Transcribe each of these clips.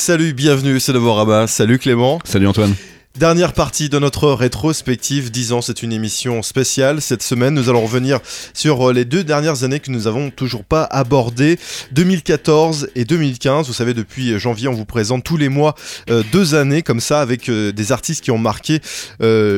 Salut, bienvenue, c'est Novorama. Salut Clément. Salut Antoine. Dernière partie de notre rétrospective, 10 ans, c'est une émission spéciale. Cette semaine, nous allons revenir sur euh, les deux dernières années que nous avons toujours pas abordées, 2014 et 2015. Vous savez, depuis janvier, on vous présente tous les mois euh, deux années comme ça, avec euh, des artistes qui ont marqué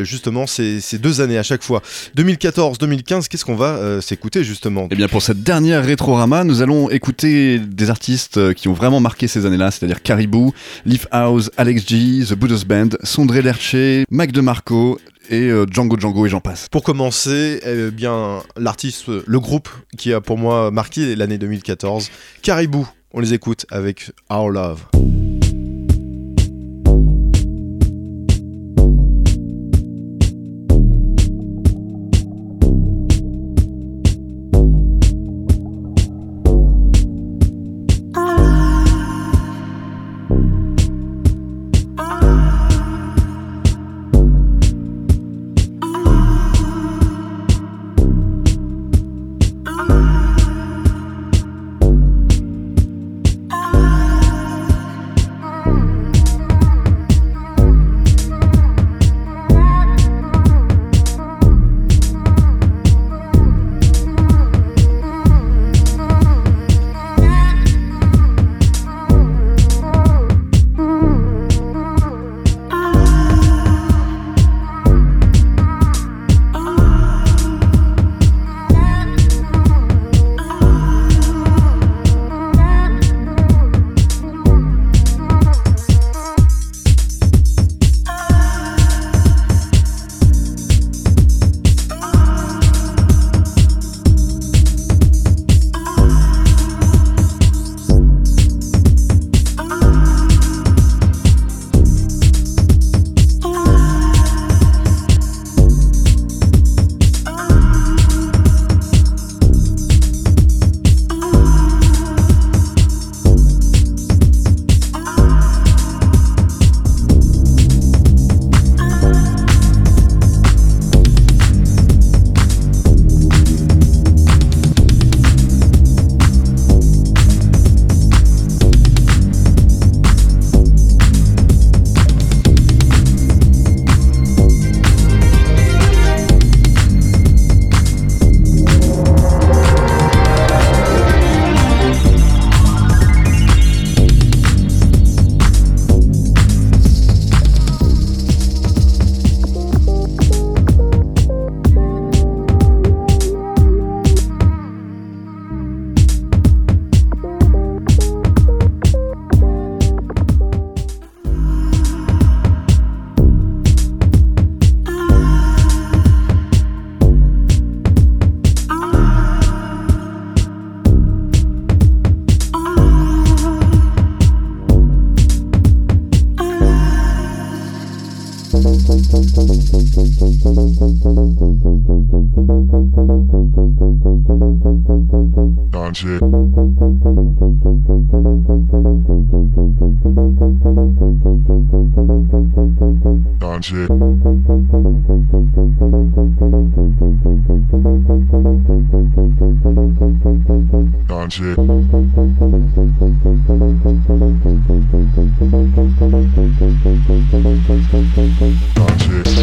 justement ces, deux années à chaque fois. 2014-2015, qu'est-ce qu'on va s'écouter justement? Eh bien, pour cette dernière rétrorama, nous allons écouter des artistes qui ont vraiment marqué ces années-là, c'est-à-dire Caribou, Leaf House, Alex G, The Buddha's Band, Sondré Lerche, Mac DeMarco et euh, Django Django et j'en passe. Pour commencer, eh bien l'artiste, le groupe qui a pour moi marqué l'année 2014, Caribou. On les écoute avec Our Love. Don shit. Don shit. Don shit. Don shit.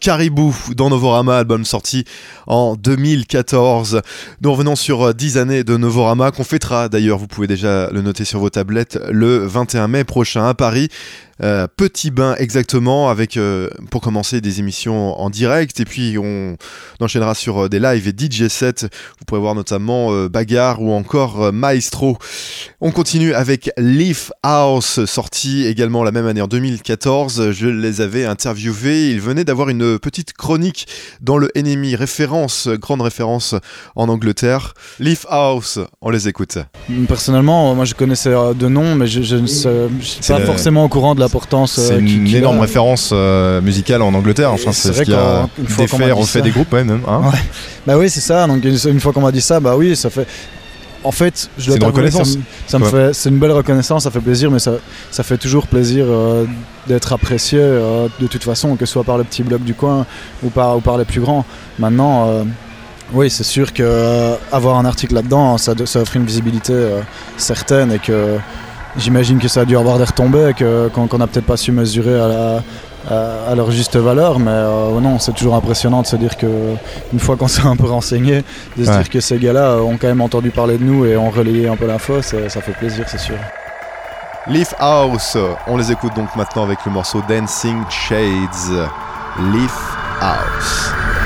Caribou dans Novorama, album sorti en 2014. Nous revenons sur 10 années de Novorama qu'on fêtera d'ailleurs, vous pouvez déjà le noter sur vos tablettes, le 21 mai prochain à Paris. Euh, petit bain exactement avec euh, pour commencer des émissions en direct et puis on enchaînera sur euh, des lives et DJ sets. Vous pourrez voir notamment Bagarre ou encore Maestro. On continue avec Leaf House sorti également la même année en 2014. Je les avais interviewés. Ils venaient d'avoir une petite chronique dans le Enemy, référence, grande référence en Angleterre. Leaf House, on les écoute. Personnellement, moi je connaissais de nom, mais je, ne suis pas forcément au courant de c'est euh, une énorme référence euh, musicale en Angleterre. Enfin, c'est ce qui a défait, refait des groupes, même. Hein. Bah oui, c'est ça. Donc une fois qu'on m'a dit ça, bah oui, ça fait. En fait, je dois une reconnaissance. Ça me, fait, c'est une belle reconnaissance, ça fait plaisir, mais ça, ça fait toujours plaisir euh, d'être apprécié de toute façon, que ce soit par le petit blog du coin ou par, ou par les plus grands. Maintenant, oui, c'est sûr que avoir un article là-dedans, ça, ça offre une visibilité certaine et que J'imagine que ça a dû avoir des retombées qu'on n'a peut-être pas su mesurer à, leur juste valeur, mais euh, non, c'est toujours impressionnant de se dire que une fois qu'on s'est un peu renseigné, de se dire que ces gars-là ont quand même entendu parler de nous et ont relayé un peu l'info, ça fait plaisir, c'est sûr. Leaf House, on les écoute donc maintenant avec le morceau Dancing Shades. Leaf House.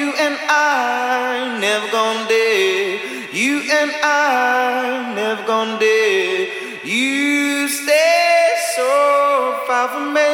You and I never gonna die. You and I never gonna die. You stay so far from me.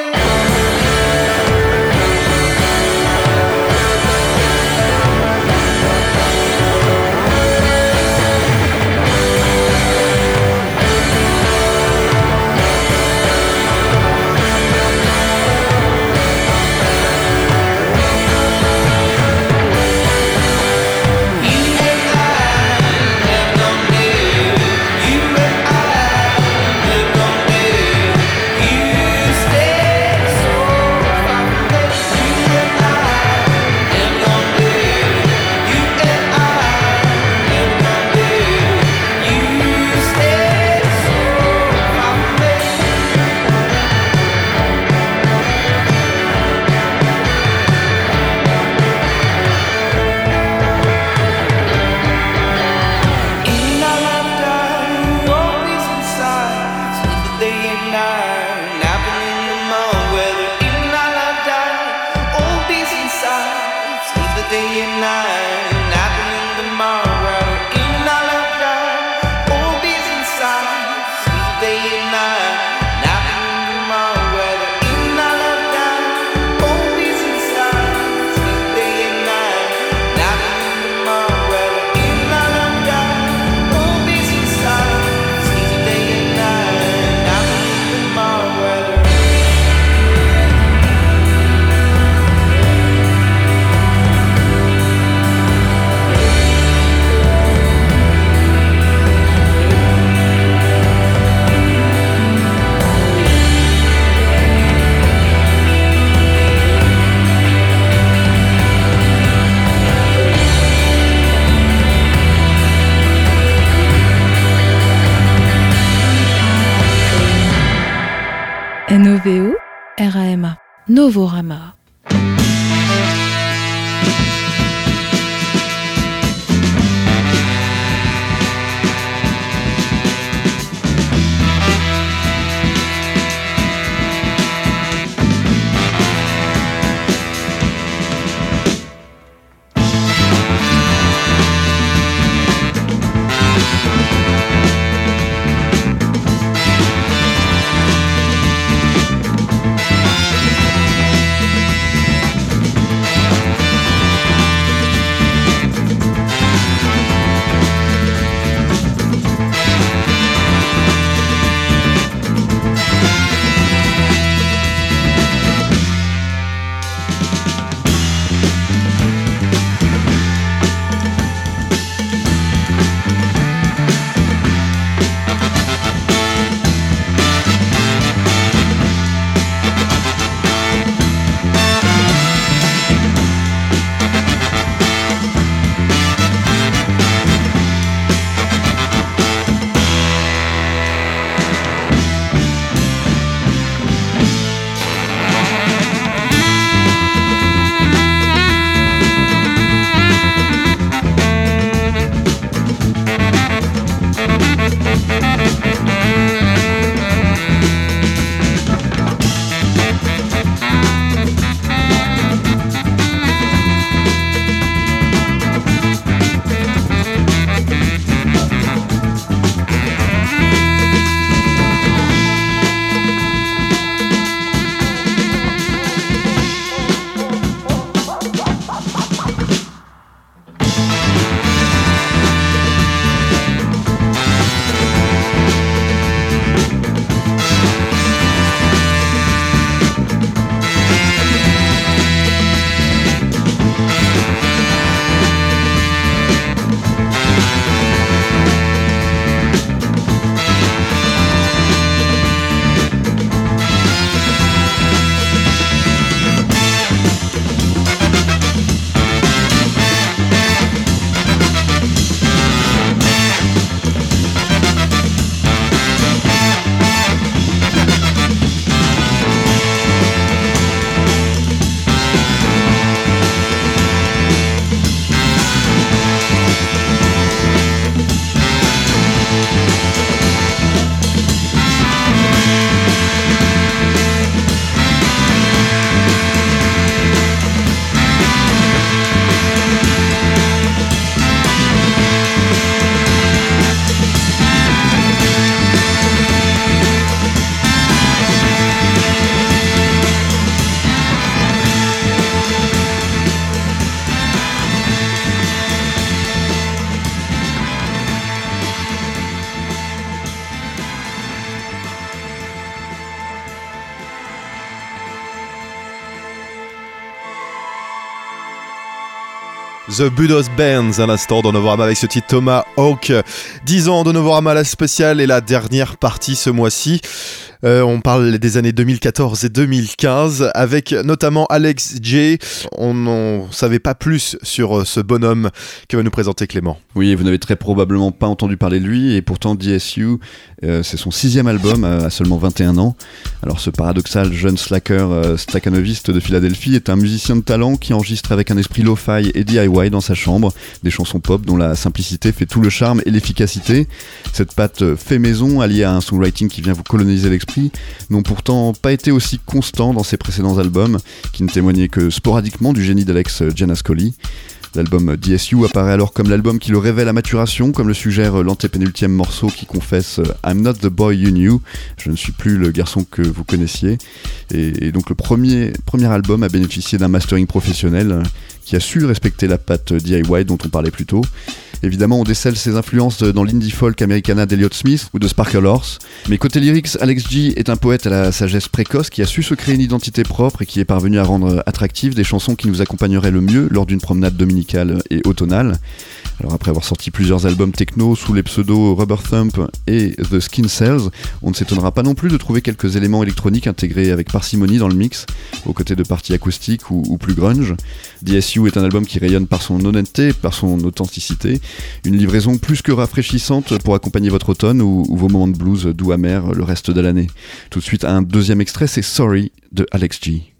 Novorama. The Budos Bands à l'instant dans Novorama avec ce titre Thomas Hawk. 10 ans de Novorama la spéciale et la dernière partie ce mois-ci. Euh, on parle des années 2014 et 2015 avec notamment Alex J. On n'en savait pas plus sur euh, ce bonhomme que va nous présenter Clément. Oui, vous n'avez très probablement pas entendu parler de lui et pourtant DSU, euh, c'est son sixième album à seulement 21 ans. Alors ce paradoxal jeune slacker staccanoviste de Philadelphie est un musicien de talent qui enregistre avec un esprit lo-fi et DIY dans sa chambre des chansons pop dont la simplicité fait tout le charme et l'efficacité. Cette patte fait maison alliée à un songwriting qui vient vous coloniser l'esprit n'ont pourtant pas été aussi constants dans ses précédents albums, qui ne témoignaient que sporadiquement du génie d'Alex Gianascoli. L'album DSU apparaît alors comme l'album qui le révèle à maturation, comme le suggère l'antépénultième morceau qui confesse I'm not the boy you knew, je ne suis plus le garçon que vous connaissiez. Et, donc le premier, premier album a bénéficié d'un mastering professionnel qui a su respecter la patte DIY dont on parlait plus tôt. Évidemment, on décèle ses influences dans l'indie folk americana d'Eliot Smith ou de Sparkle Horse. Mais côté lyrics, Alex G est un poète à la sagesse précoce qui a su se créer une identité propre et qui est parvenu à rendre attractives des chansons qui nous accompagneraient le mieux lors d'une promenade dominicale et automnale. Alors après avoir sorti plusieurs albums techno sous les pseudos Rubber Thump et The Skin Cells, on ne s'étonnera pas non plus de trouver quelques éléments électroniques intégrés avec parcimonie dans le mix, aux côtés de parties acoustiques ou, plus grunge. DSU est un album qui rayonne par son honnêteté, par son authenticité, une livraison plus que rafraîchissante pour accompagner votre automne ou, ou vos moments de blues doux amers le reste de l'année. Tout de suite, un deuxième extrait, c'est Sorry de Alex G.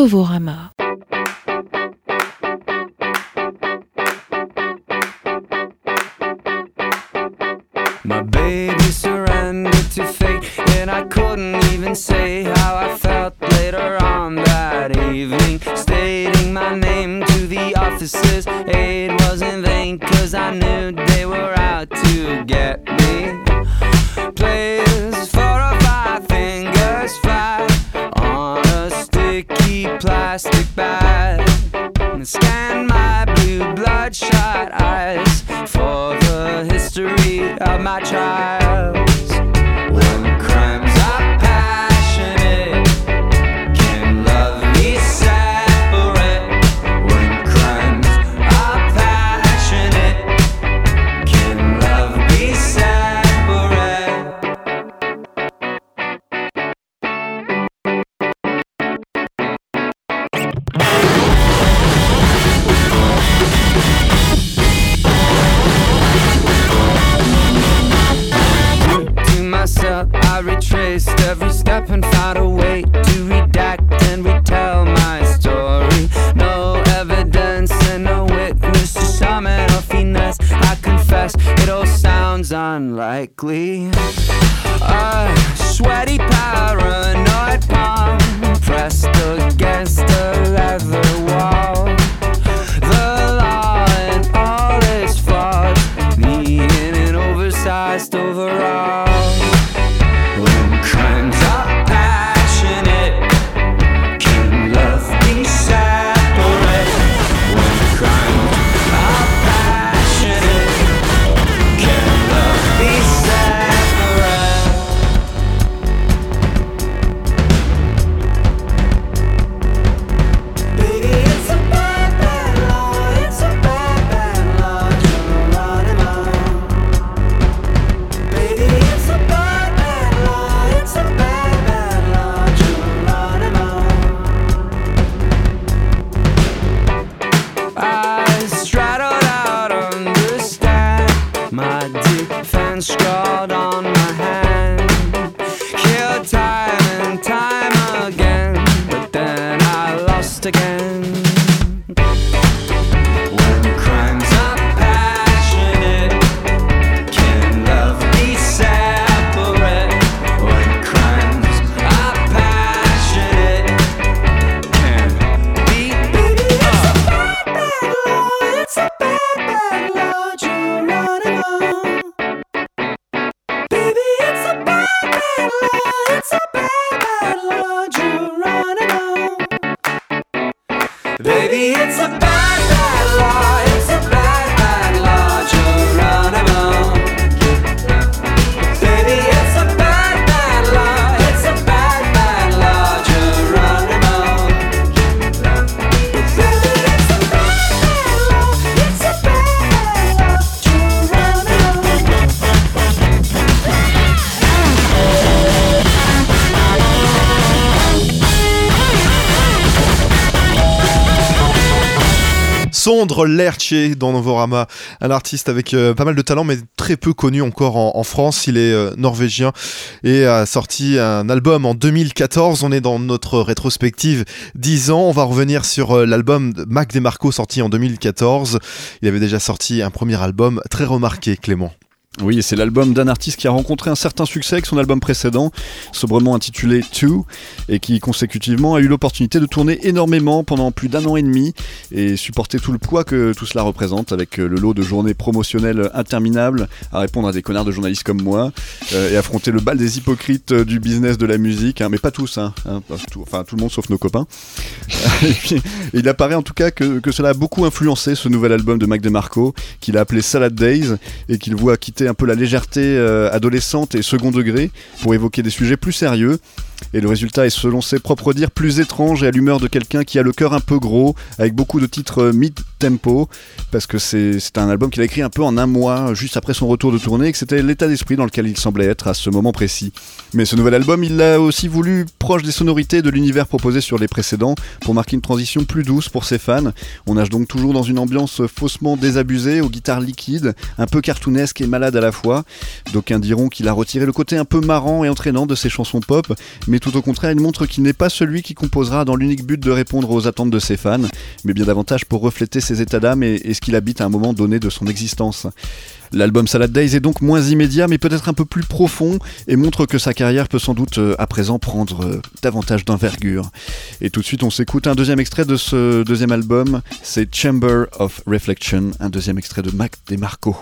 Novorama. Unlikely. A sweaty, Sondre Lerche dans Novorama, un artiste avec euh, pas mal de talent mais très peu connu encore en, France. Il est euh, norvégien et a sorti un album en 2014. On est dans notre rétrospective 10 ans. On va revenir sur euh, l'album Mac DeMarco sorti en 2014. Il avait déjà sorti un premier album très remarqué, Clément. Oui, c'est l'album d'un artiste qui a rencontré un certain succès avec son album précédent, sobrement intitulé Two, et qui consécutivement a eu l'opportunité de tourner énormément pendant plus d'un an et demi et supporter tout le poids que tout cela représente avec euh, le lot de journées promotionnelles interminables à répondre à des connards de journalistes comme moi euh, et affronter le bal des hypocrites euh, du business de la musique, hein, mais pas tous, hein, hein, tout- enfin tout le monde sauf nos copains. il apparaît en tout cas que, que cela a beaucoup influencé ce nouvel album de Mac DeMarco qu'il a appelé Salad Days et qu'il voit quitter un peu la légèreté euh, adolescente et second degré pour évoquer des sujets plus sérieux. Et le résultat est, selon ses propres dires, plus étrange et à l'humeur de quelqu'un qui a le cœur un peu gros, avec beaucoup de titres euh, mid-tempo, parce que c'est c'est un album qu'il a écrit un peu en un mois, juste après son retour de tournée, et que c'était l'état d'esprit dans lequel il semblait être à ce moment précis. Mais ce nouvel album, il l'a aussi voulu proche des sonorités de l'univers proposé sur les précédents, pour marquer une transition plus douce pour ses fans. On nage donc toujours dans une ambiance faussement désabusée, aux guitares liquides, un peu cartoonesque et malade à la fois. D'aucuns diront qu'il a retiré le côté un peu marrant et entraînant de ses chansons pop, mais tout au contraire, il montre qu'il n'est pas celui qui composera dans l'unique but de répondre aux attentes de ses fans, mais bien davantage pour refléter ses états d'âme et, et ce qu'il habite à un moment donné de son existence. L'album Salad Days est donc moins immédiat, mais peut-être un peu plus profond, et montre que sa carrière peut sans doute euh, à présent prendre euh, davantage d'envergure. Et tout de suite, on s'écoute un deuxième extrait de ce deuxième album, c'est Chamber of Reflection, un deuxième extrait de Mac DeMarco.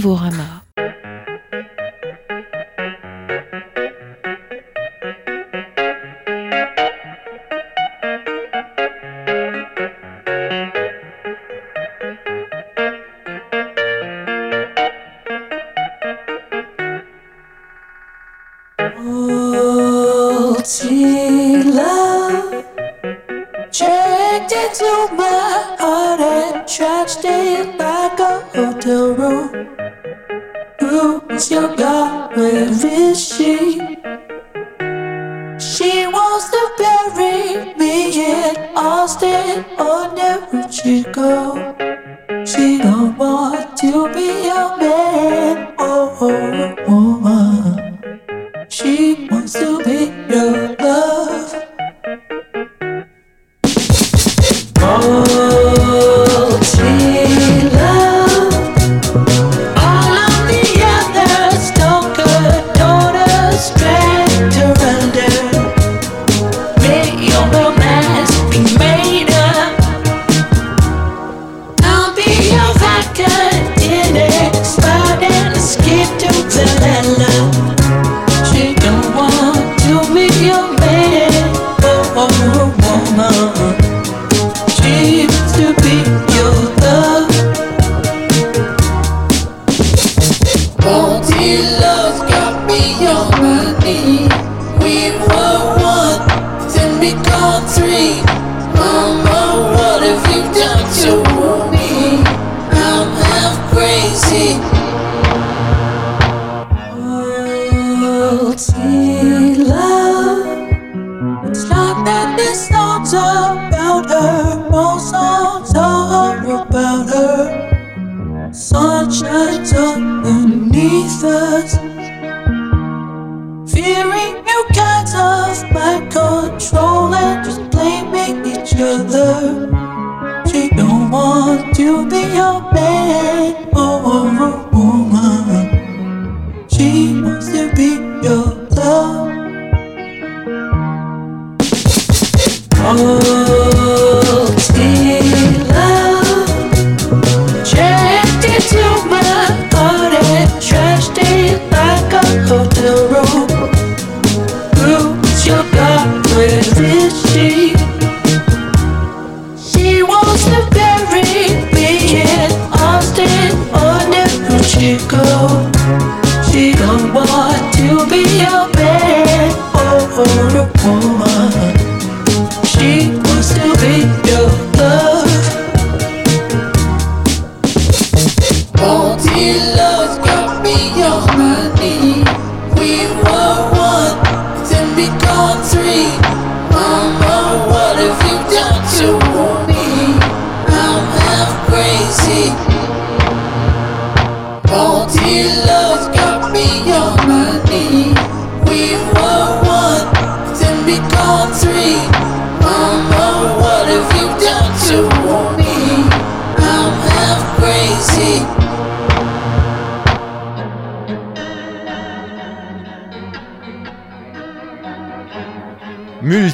Novorama. Multi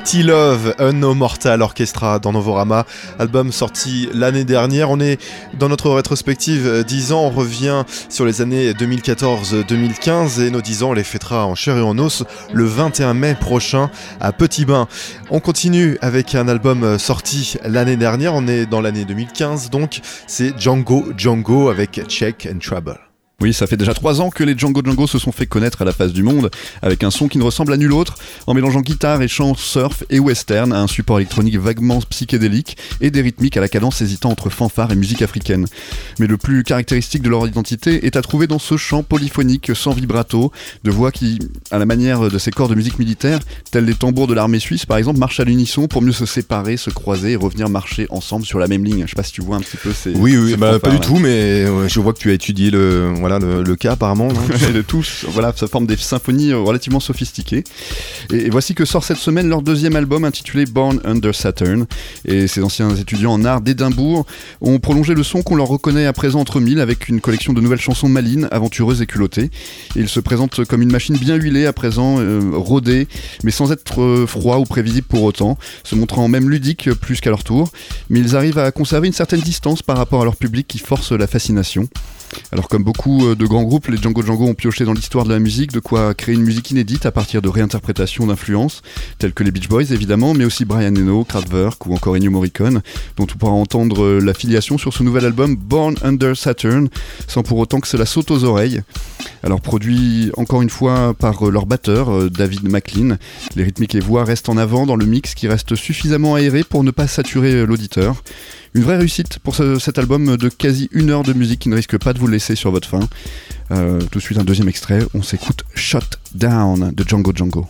Multilove, Un No Mortal Orchestra dans Novorama, album sorti l'année dernière. On est dans notre rétrospective euh, 10 ans, on revient sur les années 2014-2015 et nos 10 ans on les fêtera en chair et en os le 21 mai prochain à Petit Bain. On continue avec un album euh, sorti l'année dernière, on est dans l'année 2015 donc c'est Django Django avec Check and Trouble. Oui, ça fait déjà trois ans que les Django Django se sont fait connaître à la face du monde, avec un son qui ne ressemble à nul autre, en mélangeant guitare et chant surf et western à un support électronique vaguement psychédélique et des rythmiques à la cadence hésitant entre fanfare et musique africaine. Mais le plus caractéristique de leur identité est à trouver dans ce chant polyphonique sans vibrato, de voix qui, à la manière de ces corps de musique militaire, tels les tambours de l'armée suisse par exemple, marchent à l'unisson pour mieux se séparer, se croiser et revenir marcher ensemble sur la même ligne. Je sais pas si tu vois un petit peu ces. Oui, oui, ces bah, pas du tout, mais euh, je vois que tu as étudié le, voilà le, le cas apparemment. Et de tous, voilà, ça forme des symphonies euh, relativement sophistiquées. Et, et voici que sort cette semaine leur deuxième album intitulé Born Under Saturn. Et ces anciens étudiants en art d'Édimbourg ont prolongé le son qu'on leur reconnaît à présent entre mille avec une collection de nouvelles chansons malines, aventureuses et culottées. Et ils se présentent comme une machine bien huilée à présent, euh, rodée, mais sans être euh, froid ou prévisible pour autant, se montrant même ludique plus qu'à leur tour. Mais ils arrivent à conserver une certaine distance par rapport à leur public qui force la fascination. Alors comme beaucoup euh, de grands groupes, les Django Django ont pioché dans l'histoire de la musique, de quoi créer une musique inédite à partir de réinterprétations d'influences, telles que les Beach Boys évidemment, mais aussi Brian Eno, Kraftwerk ou encore Ennio Morricone, dont on pourra entendre euh, l'affiliation sur ce nouvel album Born Under Saturn, sans pour autant que cela saute aux oreilles. Alors produit encore une fois par euh, leur batteur, David McLean, les rythmiques et voix restent en avant dans le mix qui reste suffisamment aéré pour ne pas saturer l'auditeur. Une vraie réussite pour ce- cet album de quasi une heure de musique qui ne risque pas de vous laisser sur votre faim. Euh, tout de suite un deuxième extrait, on s'écoute Shut Down de Django Django.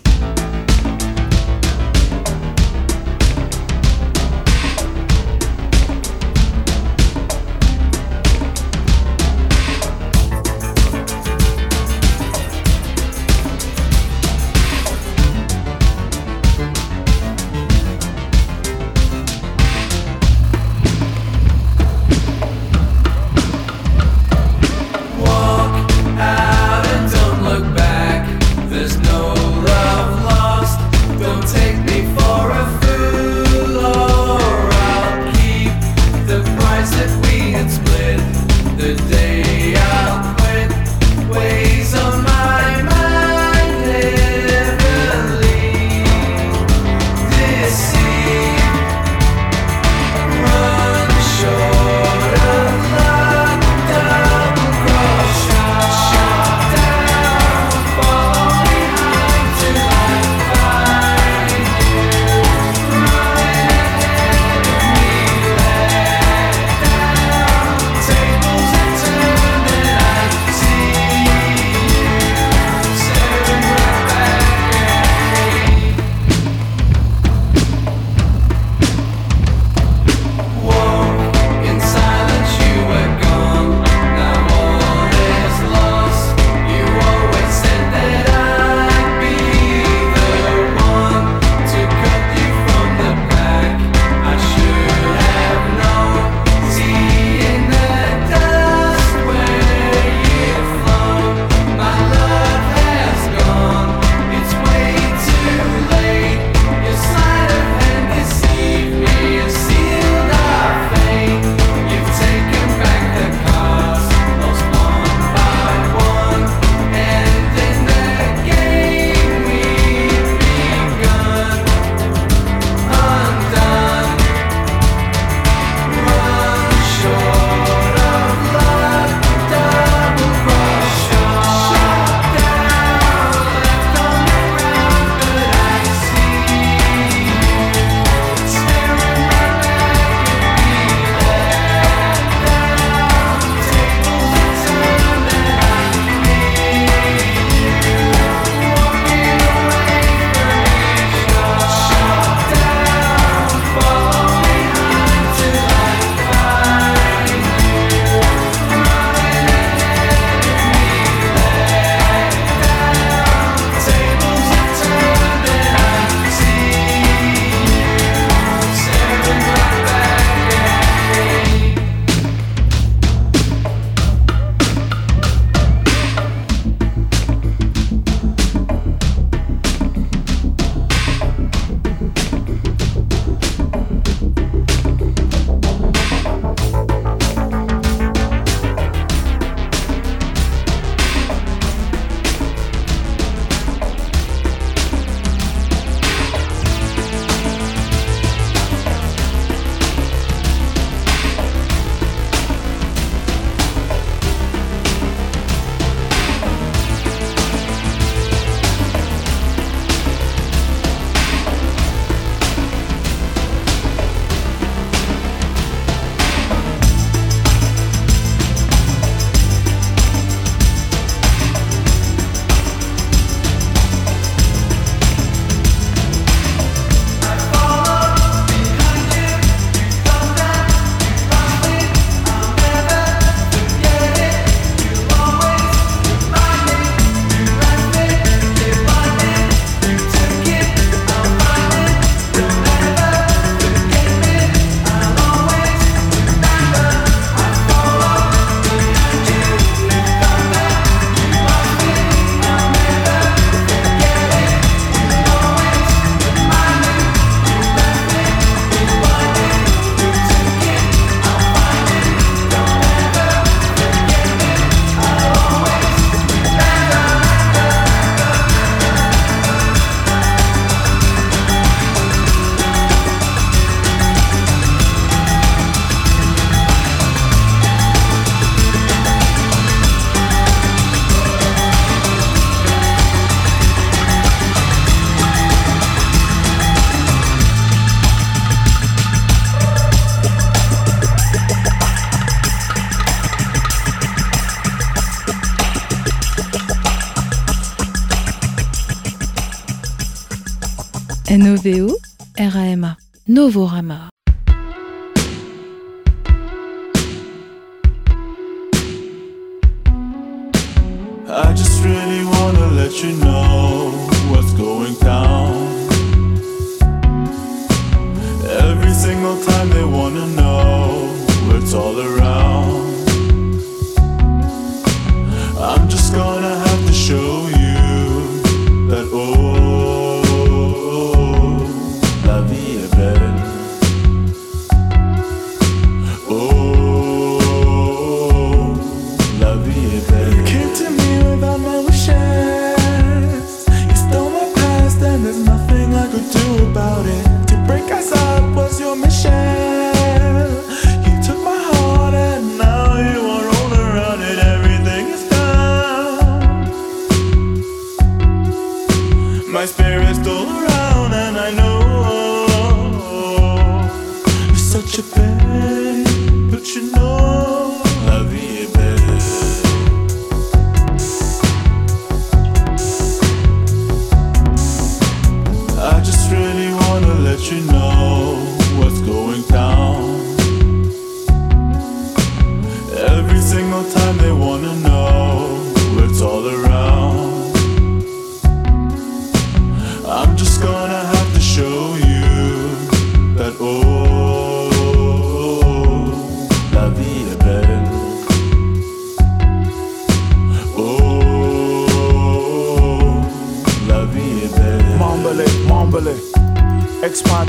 N-O-V-O R-A-M-A. Novorama. I just really wanna let you know what's going down. Every single time they wanna know what's all around.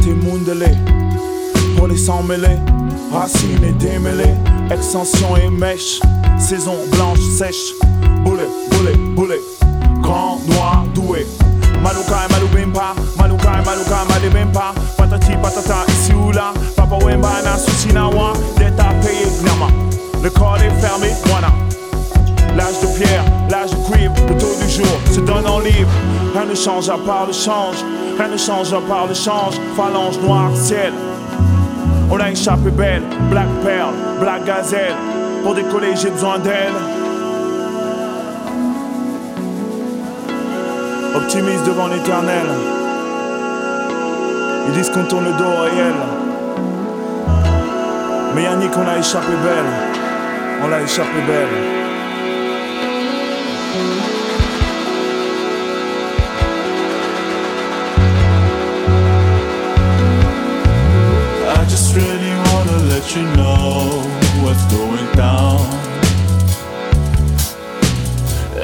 Expati mundele, pour les sans mêlés, racines et démêlés, extension et mèche, saison blanche sèche, boulet, boulet, boulet, grand, noir, doué. Maluka et Malubimpa, Maluka et Maluka Malibimpa, patati patata ici ou là, Papa Wemba na souci na wa, d'être à payer gnama. Le corps est fermé, voilà. L'âge de pierre, l'âge de cuivre, le taux du jour se donne en livre. Rien ne change à part le change, rien ne change à part le change. Phalange noire, ciel. On a échappé belle, black pearl, black gazelle. Pour décoller, j'ai besoin d'elle. Optimiste devant l'éternel. Ils disent qu'on tourne le dos au réel. Mais Yannick, on a échappé belle. On l'a échappé belle. Let you know what's going down.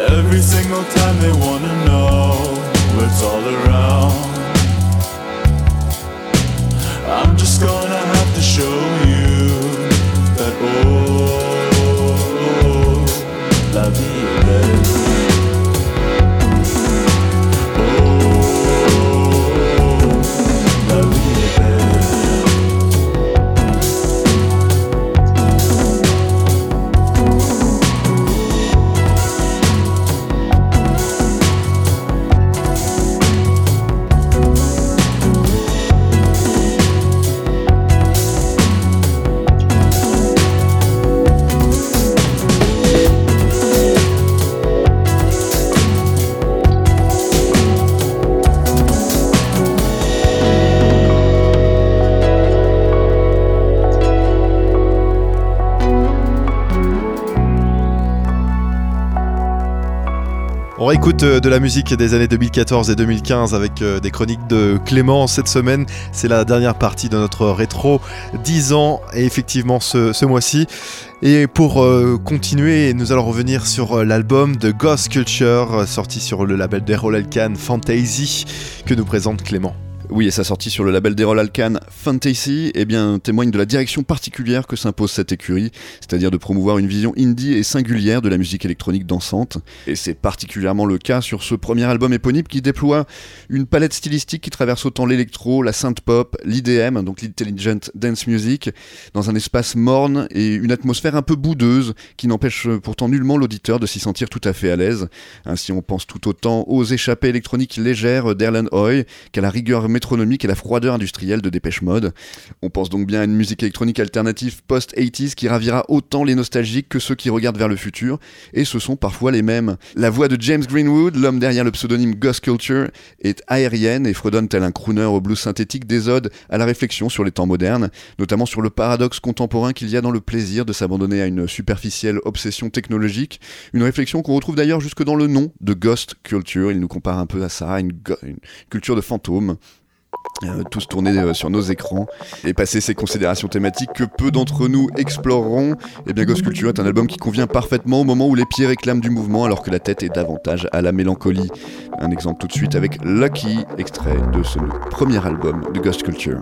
Every single time they wanna know what's all around. I'm just gonna have to show you that oh, la vie On réécoute euh, de la musique des années 2014 et 2015 avec euh, des chroniques de Clément cette semaine. C'est la dernière partie de notre rétro 10 ans et effectivement ce, mois-ci. Et pour euh, continuer, nous allons revenir sur l'album de Ghost Culture sorti sur le label Alkan Fantasy que nous présente Clément. Oui, et sa sortie sur le label d'Erol Alkan, Fantasy, eh bien, témoigne de la direction particulière que s'impose cette écurie, c'est-à-dire de promouvoir une vision indie et singulière de la musique électronique dansante. Et c'est particulièrement le cas sur ce premier album éponyme qui déploie une palette stylistique qui traverse autant l'électro, la synth pop, l'IDM, donc l'intelligent dance music, dans un espace morne et une atmosphère un peu boudeuse qui n'empêche pourtant nullement l'auditeur de s'y sentir tout à fait à l'aise. Ainsi, on pense tout autant aux échappées électroniques légères d'Erlen Hoy qu'à la rigueur et la froideur industrielle de Dépêche Mode. On pense donc bien à une musique électronique alternative post-80s qui ravira autant les nostalgiques que ceux qui regardent vers le futur, et ce sont parfois les mêmes. La voix de James Greenwood, l'homme derrière le pseudonyme Ghost Culture, est aérienne et fredonne tel un crooner au blues synthétique des odes à la réflexion sur les temps modernes, notamment sur le paradoxe contemporain qu'il y a dans le plaisir de s'abandonner à une superficielle obsession technologique, une réflexion qu'on retrouve d'ailleurs jusque dans le nom de Ghost Culture, il nous compare un peu à ça, à une culture de fantômes. Euh, tous tournés euh, sur nos écrans et passer ces considérations thématiques que peu d'entre nous exploreront, et bien Ghost Culture est un album qui convient parfaitement au moment où les pieds réclament du mouvement alors que la tête est davantage à la mélancolie. Un exemple tout de suite avec Lucky, extrait de ce premier album de Ghost Culture.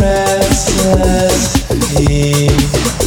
restless heat,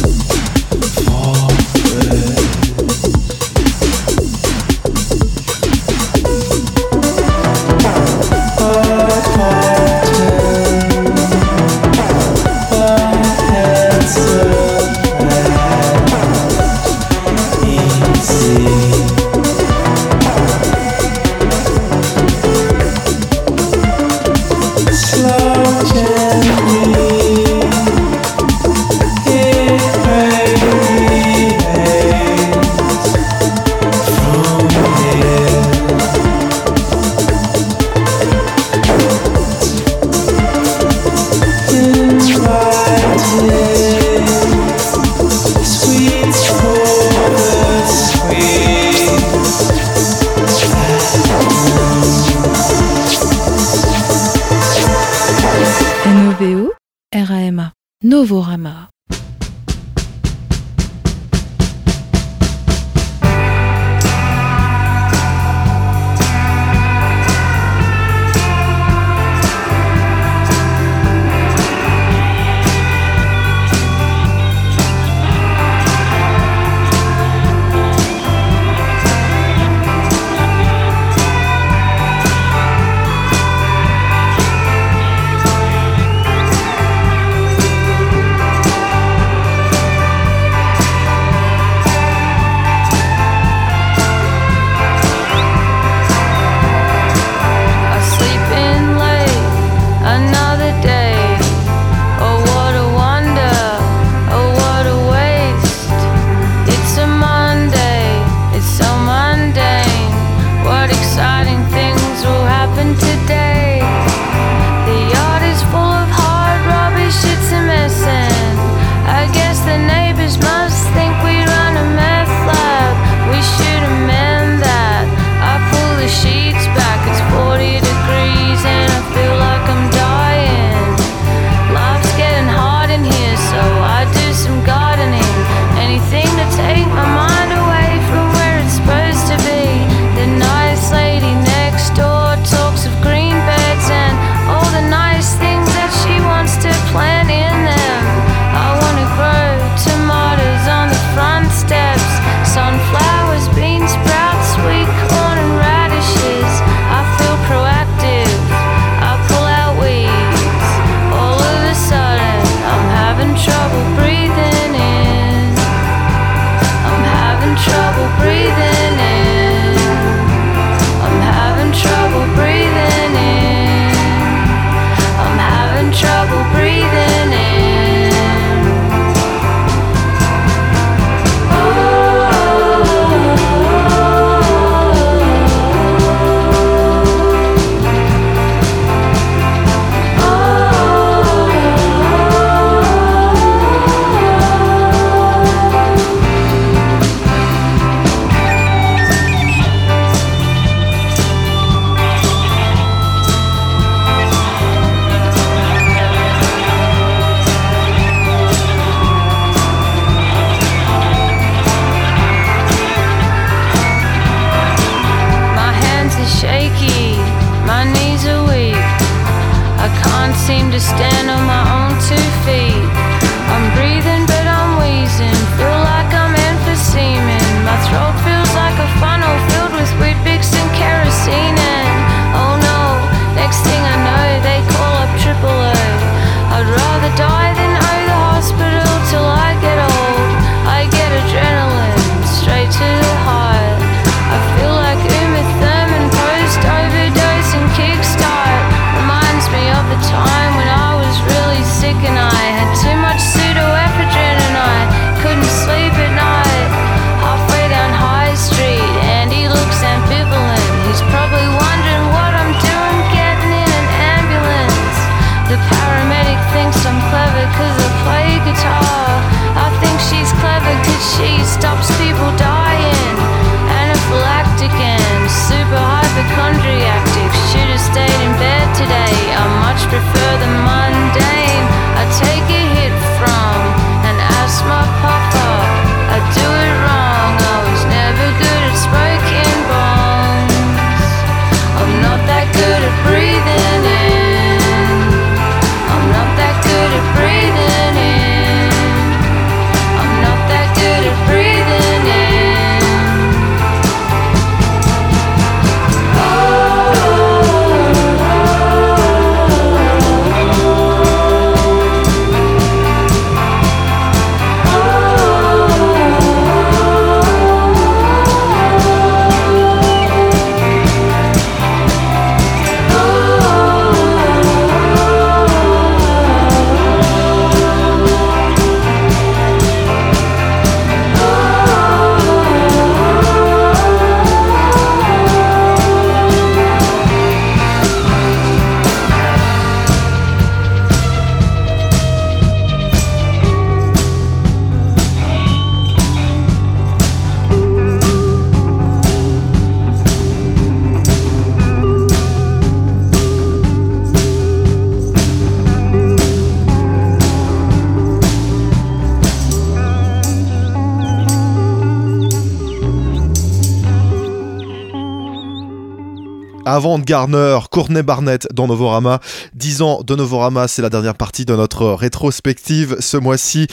Garner, Courtney Barnett dans Novorama. 10 ans de Novorama, c'est la dernière partie de notre rétrospective ce mois-ci.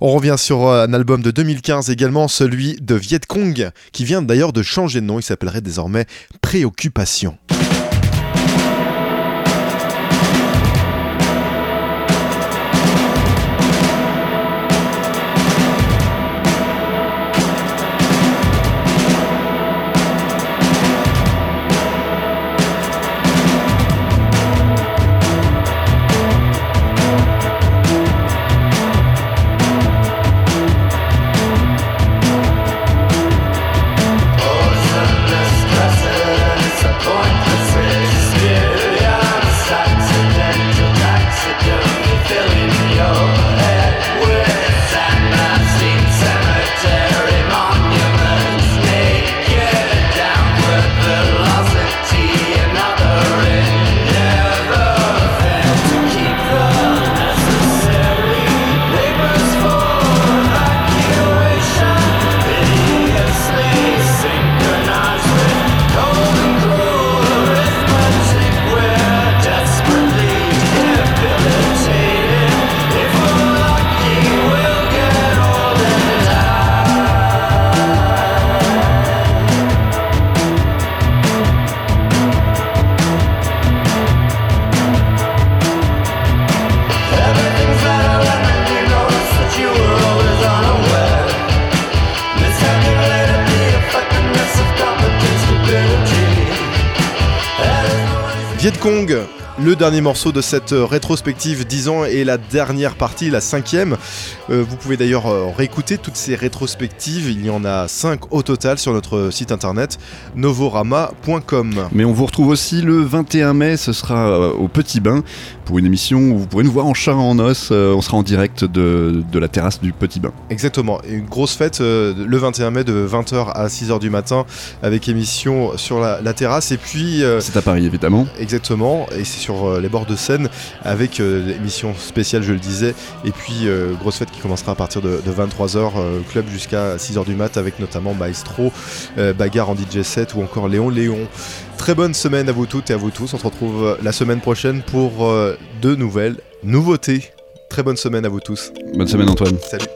On revient sur euh, un album de 2015 également, celui de Viet Cong, qui vient d'ailleurs de changer de nom. Il s'appellerait désormais Préoccupation. Dernier morceau de cette euh, rétrospective 10 ans et la dernière partie, la cinquième. Euh, vous pouvez d'ailleurs euh, réécouter toutes ces rétrospectives, il y en a 5 au total sur notre site internet novorama.com. Mais on vous retrouve aussi le 21 mai, ce sera au Petit Bain pour une émission où vous pourrez nous voir en chair et en os. Euh, on sera en direct de, de la terrasse du Petit Bain. Exactement, et une grosse fête euh, le 21 mai de 20h à 6h du matin avec émission sur la, la terrasse et puis... euh, C'est à Paris évidemment. Exactement, et c'est sur les bords de Seine avec l'émission spéciale, je le disais, et puis grosse fête qui commencera à partir de, 23h, club jusqu'à 6h du mat avec notamment Maestro, Bagarre en DJ set ou encore Léon Léon. Très bonne semaine à vous toutes et à vous tous, on se retrouve euh, la semaine prochaine pour euh, de nouvelles nouveautés. Très bonne semaine à vous tous. Bonne semaine Antoine. Salut.